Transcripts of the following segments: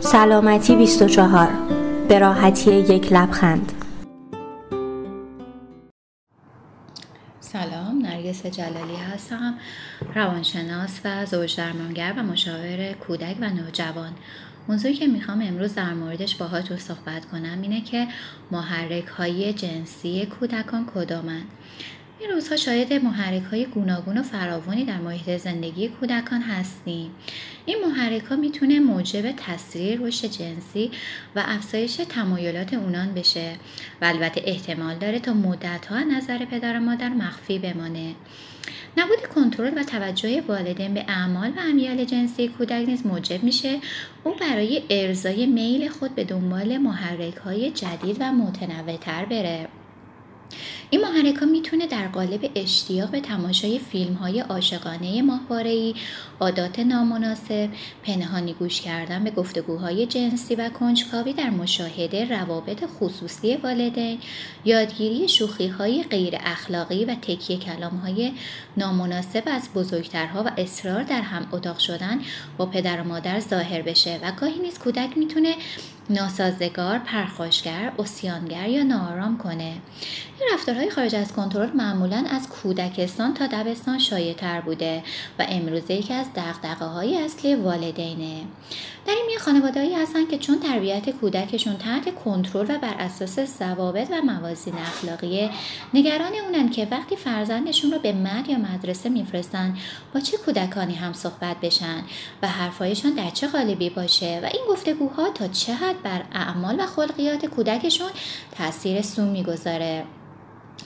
سلامتی 24 به راحتی یک لبخند. سلام نرگس جلالی هستم. روانشناس و زوج درمانگر و مشاور کودک و نوجوان. موضوعی که می‌خوام امروز در موردش باهاتون صحبت کنم اینه که محرک های جنسی کودکان کدامند این روزها شاید محرک های گوناگون و فراوانی در محیط زندگی کودکان هستیم. این محرک ها می‌تونه موجب تسریع رشد جنسی و افزایش تمایلات اونان بشه و البته احتمال داره تا مدت ها نظر پدر و مادر مخفی بمانه. نبود کنترل و توجه والدین به اعمال و امیال جنسی کودک نیز موجب میشه. او برای ارزای میل خود به دنبال محرک های جدید و متنوعتر بره. این محرک ها می‌تونه در قالب اشتیاق به تماشای فیلم های عاشقانه ماهواره عادات نامناسب، پنهانی گوش کردن به گفتگوهای جنسی و کنجکاوی در مشاهده روابط خصوصی والدین، یادگیری شوخی های غیر اخلاقی و تکیه کلام های نامناسب از بزرگترها و اصرار در هم اتاق شدن با پدر و مادر ظاهر بشه و گاهی نیز کودک می‌تونه ناسازگار، پرخاشگر، اسیانگر یا نارام کنه. رفتارهای خارج از کنترل معمولا از کودکستان تا دبستان شایع بوده و امروزه یکی از دقدقه های اصلی والدینه. در این میان خانوادهایی هستن که چون تربیت کودکشون تحت کنترل و بر اساس ضوابط و موازین اخلاقی نگران اونن که وقتی فرزندشون رو به مد یا مدرسه میفرستن با چه کودکانی هم صحبت بشن و حرفایشان در چه قالبی باشه و این گفتگوها تا چه حد بر اعمال و خلقیات کودکشون تاثیر سو می‌گذاره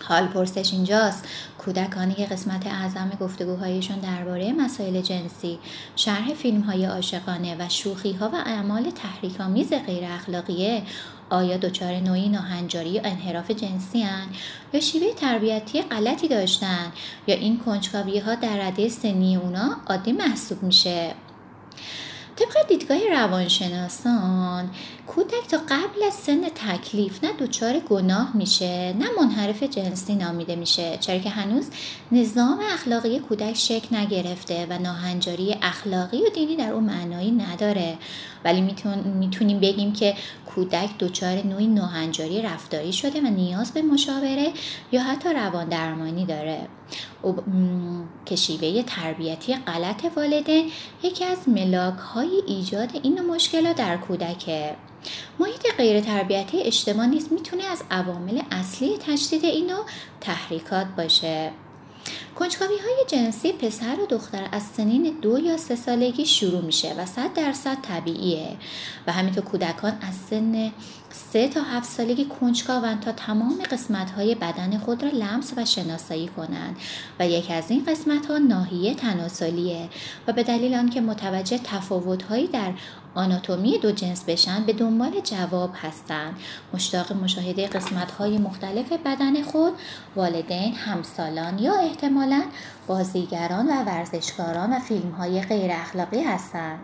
حال پرسش اینجاست. کودکانی که قسمت اعظم گفتگوهایشان درباره مسائل جنسی شرح فیلم های عاشقانه و شوخی ها و اعمال تحریک آمیز غیر اخلاقیه آیا دچار نوعی ناهنجاری یا انحراف جنسی هن؟ یا شیوه تربیتی غلطی داشتن؟ یا این کنجکاوی ها در رده سنی اونا عادی محسوب میشه؟ طبق دیدگاه روانشناسان کودک تا قبل از سن تکلیف نه دچار گناه میشه نه منحرف جنسی نامیده میشه چرا که هنوز نظام اخلاقی کودک شکل نگرفته و ناهنجاری اخلاقی و دینی در اون معنایی نداره. ولی می‌تونیم بگیم که کودک دچار نوعی ناهنجاری رفتاری شده و نیاز به مشاوره یا حتی روان درمانی داره که شیوه تربیتی غلط والدین یکی از ملاک های ایجاد این مشکلات در کودکه. محیط غیر تربیتی اجتماع نیز می‌تونه از عوامل اصلی تشدید این تحریکات باشه. کنجکاوی های جنسی پسر و دختر از سنین دو یا سه سالگی شروع میشه و صد درصد طبیعیه و همینطور کودکان از سن سه تا هفت سالگی کنجکاوند تا تمام قسمت های بدن خود را لمس و شناسایی کنند و یکی از این قسمت ها ناحیه تناسلیه و به دلیل آنکه متوجه تفاوت هایی در آناتومی دو جنس بشن به دنبال جواب هستند. مشتاق مشاهده قسمت های مختلف بدن خود والدین همسالان یا احتمالا بازیگران و ورزشکاران و فیلم های غیر اخلاقی هستند.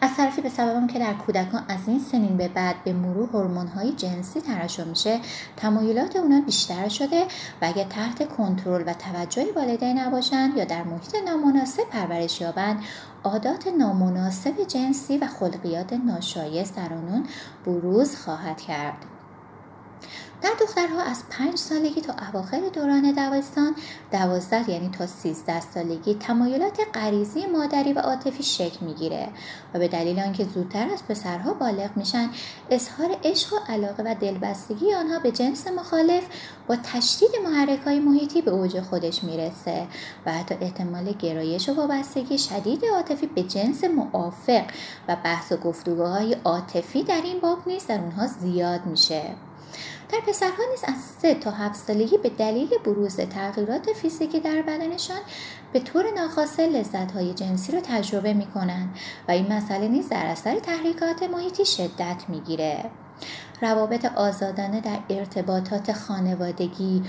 از طرفی به سبب که در کودکان از این سنین به بعد به مرور هورمون های جنسی ترشح میشه تمایلات اونا بیشتر شده و اگر تحت کنترل و توجه والدین نباشند یا در محیط نامناسب پرورش یابند عادات نامناسب جنسی و خلقیات ناشایست در آنون بروز خواهد کرد. در دخترها از پنج سالگی تا اواخر دوران دوستان دوازده یعنی تا سیزده سالگی تمایلات غریزی مادری و عاطفی شکل می‌گیره و به دلیل آنکه زودتر از پسرها بالغ میشن اظهار عشق و علاقه و دلبستگی آنها به جنس مخالف با تشدید محرک های محیطی به اوج خودش می‌رسه و حتی احتمال گرایش و وابستگی شدید عاطفی به جنس موافق و بحث و گفتگوهای عاطفی در این باب نیز در اونها زیاد میشه. در پسرها نیز از سه تا هفت سالگی به دلیل بروز تغییرات فیزیکی در بدنشان به طور ناخواسته لذت های جنسی را تجربه می کنند و این مسئله نیز در اثر تحریکات محیطی شدت می گیره. روابط آزادانه در ارتباطات خانوادگی،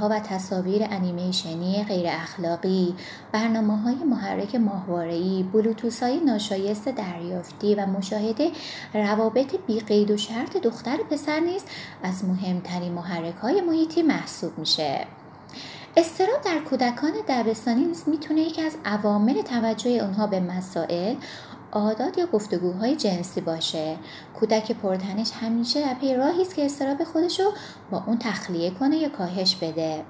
ها و تصاویر انیمیشنی غیر اخلاقی، برنامه های محرک ماهواره‌ای، بلوتوس های ناشایست دریافتی و مشاهده روابط بیقید و شرط دختر پسر نیز از مهمترین محرک های محیطی محسوب میشه. استراب در کودکان دبستانی نیز می‌تونه یکی از عوامل توجه اونها به مسائل عادات یا گفتگوهای جنسی باشه. کودک پرتنش همیشه در پی راهی است که استراب خودش رو با اون تخلیه کنه یا کاهش بده.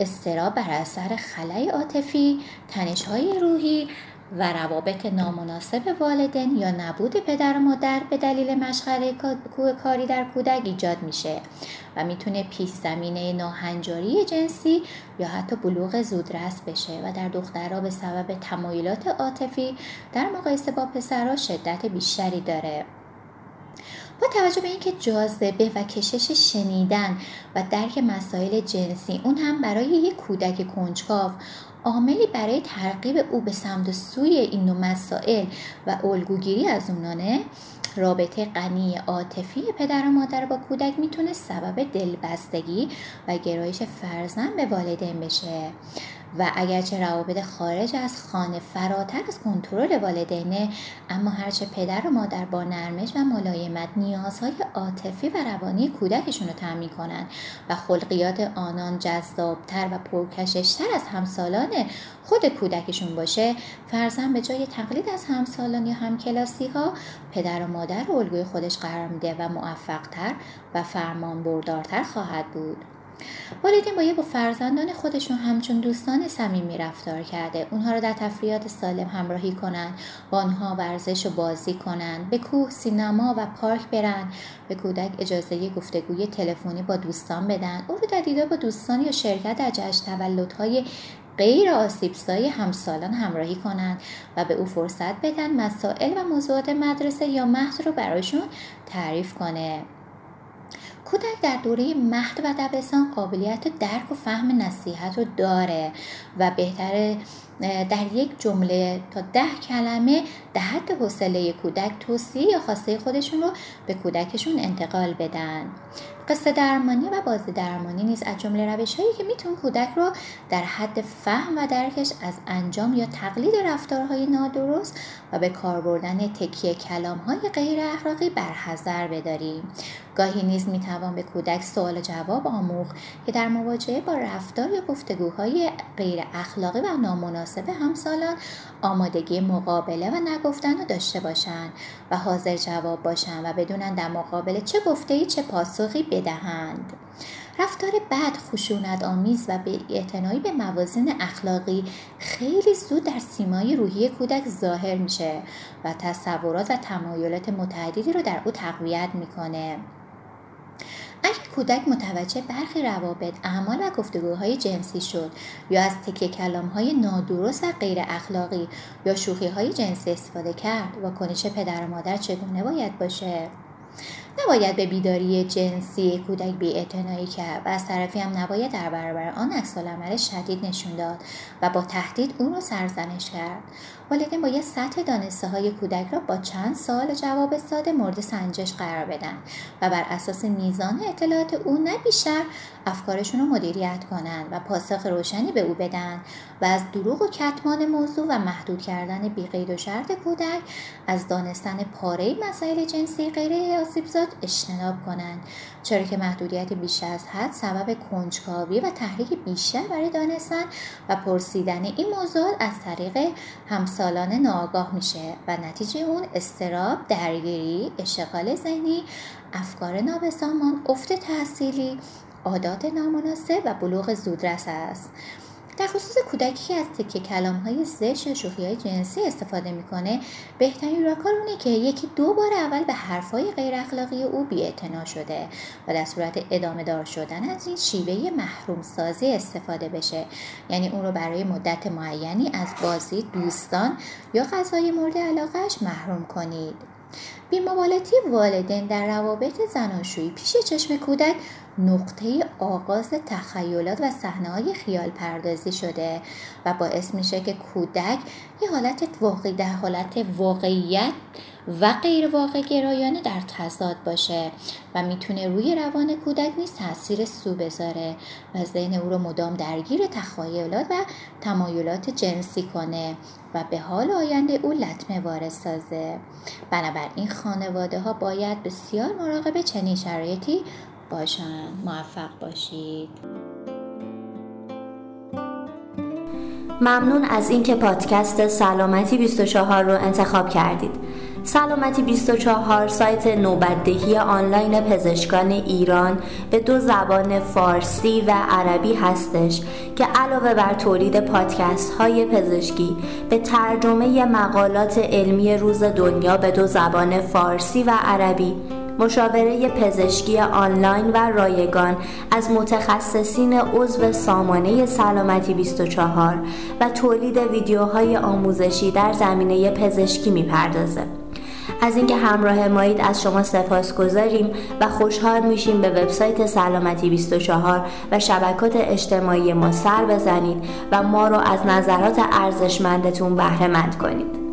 استراب بر اثر خلای عاطفی تنشهای روحی و روابط نامناسب والدین یا نبود پدر و مادر به دلیل مشغله کاری در کودک ایجاد میشه و می‌تونه پیش زمینه ناهنجاری جنسی یا حتی بلوغ زودرس بشه و در دخترها به سبب تمایلات عاطفی در مقایسه با پسرها شدت بیشتری داره. با توجه به اینکه جاذبه و کشش شنیدن و درک مسائل جنسی اون هم برای یک کودک کنجکاو عاملی برای ترغیب او به سمت سوی این نوع مسائل و الگوگیری از اونانه رابطه غنی عاطفی پدر و مادر با کودک می‌تونه سبب دلبستگی و گرایش فرزند به والدین بشه. و اگرچه روابط خارج از خانه فراتر از کنترل والدینه اما هرچه پدر و مادر با نرمش و ملایمت نیازهای عاطفی و روانی کودکشون رو تعمین کنند و خلقیات آنان جذابتر و پرکششتر از همسالان خود کودکشون باشه فرزن به جای تقلید از همسالان یا همکلاسی ها پدر و مادر رو الگوی خودش قرار میده و موفقتر و فرمان بردارتر خواهد بود. والدین باید با فرزندان خودشون همچون دوستان صمیمی رفتار کرده. اونها رو در تفریات سالم همراهی کنند با آنها ورزش و بازی کنند به کوه سینما و پارک برن به کودک اجازه گفتگوی تلفنی با دوستان بدن. او رو در دیدار با دوستان یا شرکت در جشن تولدهای غیر آسیبزای همسالان همراهی کنند و به او فرصت بدن مسائل و موضوعات مدرسه یا مهد رو برایشون تعریف کنه. کودک در دوره مهد و دبستان قابلیت درک و فهم نصیحت رو داره و بهتره در یک جمله تا ده کلمه در حد حوصله کودک توصیه یا خواسته خودشون رو به کودکشون انتقال بدن. قصه درمانی و بازی درمانی نیز از جمله روش هایی که میتون کودک رو در حد فهم و درکش از انجام یا تقلید رفتارهای نادرست و به کار بردن تکیه کلام های غیر اخلاقی برحضر بداریم گاهی نیز می‌توان به کودک سوال جواب آموخت که در مواجهه با رفتار یا گفتگوهای غیر اخلاقی و نامناسب همسالان آمادگی مقابله و نگفتن رو داشته باشند و حاضر جواب باشند و بدونن در مقابل چه گفته چه پاسخی بدهند. رفتار بد خشونت آمیز و به اعتنایی به موازین اخلاقی خیلی زود در سیمای روحی کودک ظاهر میشه و تصورات و تمایلات متعددی رو در او تقویت می‌کنه. اگر کودک متوجه برخی روابط اعمال و گفتگوهای جنسی شد یا از تکه کلام های نادرست و غیر اخلاقی یا شوخی های جنسی استفاده کرد و کنش پدر و مادر چگونه باید باشه؟ نباید به بیداری جنسی کودک بی کرد و از طرفی هم نباید در برابر آن عمل شدید نشون داد و با تهدید اون رو سرزنش کرد. والدین باید سطح دانسته های کودک را با چند سال جواب ساده مورد سنجش قرار بدن و بر اساس میزان اطلاعات او نه بیشتر افکارشون رو مدیریت کنند و پاسخ روشنی به او بدن و از دروغ و کتمان موضوع و محدود کردن بیقید و شرط کودک از دانستن پاره مسائل جنسی غیر آسیبزاد اجتناب کنند چرا که محدودیت بیش از حد سبب کنجکاوی و تحریک بیشتر برای دانستن و پرسیدن این موضوع از طریق همسالان ناآگاه میشه و نتیجه اون استراب درگیری اشتغال ذهنی افکار نابسامان افت تحصیلی عادات نامناسب و بلوغ زودرس است. در خصوص کودکی که از تکه کلام های زشت شوخی های جنسی استفاده می‌کنه. بهترین راکار اونه که یکی دو بار اول به حرفهای غیر اخلاقی او بی شده و در صورت ادامه دار شدن از این شیوه محروم سازی استفاده بشه. یعنی اون رو برای مدت معینی از بازی دوستان یا غذای مورد علاقهش محروم کنید. بیمبالتی والدین در روابط زناشویی پیش چشم کودک نقطه آغاز تخیلات و صحنه های خیال پردازی شده و باعث میشه که کودک یه حالت واقعی در حالت واقعیت و غیر واقع گرایانه در تضاد باشه و می‌تونه روی روان کودک نیز تاثیر سو بذاره و ذهن او رو مدام درگیر تخیلات و تمایلات جنسی کنه و به حال آینده او لطمه وارد سازه. بنابراین خانواده ها باید بسیار مراقب چنین شرایطی باشن موفق باشید ممنون از اینکه پادکست سلامتی 24 رو انتخاب کردید. سلامتی 24 سایت نوبتدهی آنلاین پزشکان ایران به دو زبان فارسی و عربی هستش که علاوه بر تولید پادکست های پزشکی به ترجمه مقالات علمی روز دنیا به دو زبان فارسی و عربی مشاوره پزشکی آنلاین و رایگان از متخصصین عضو سامانه سلامتی 24 و تولید ویدیوهای آموزشی در زمینه پزشکی می‌پردازه. از اینکه همراه مایید از شما سپاس گذاریم و خوشحال میشیم به وبسایت سلامتی 24 و شبکات اجتماعی ما سر بزنید و ما رو از نظرات ارزشمندتون بهره مند کنید.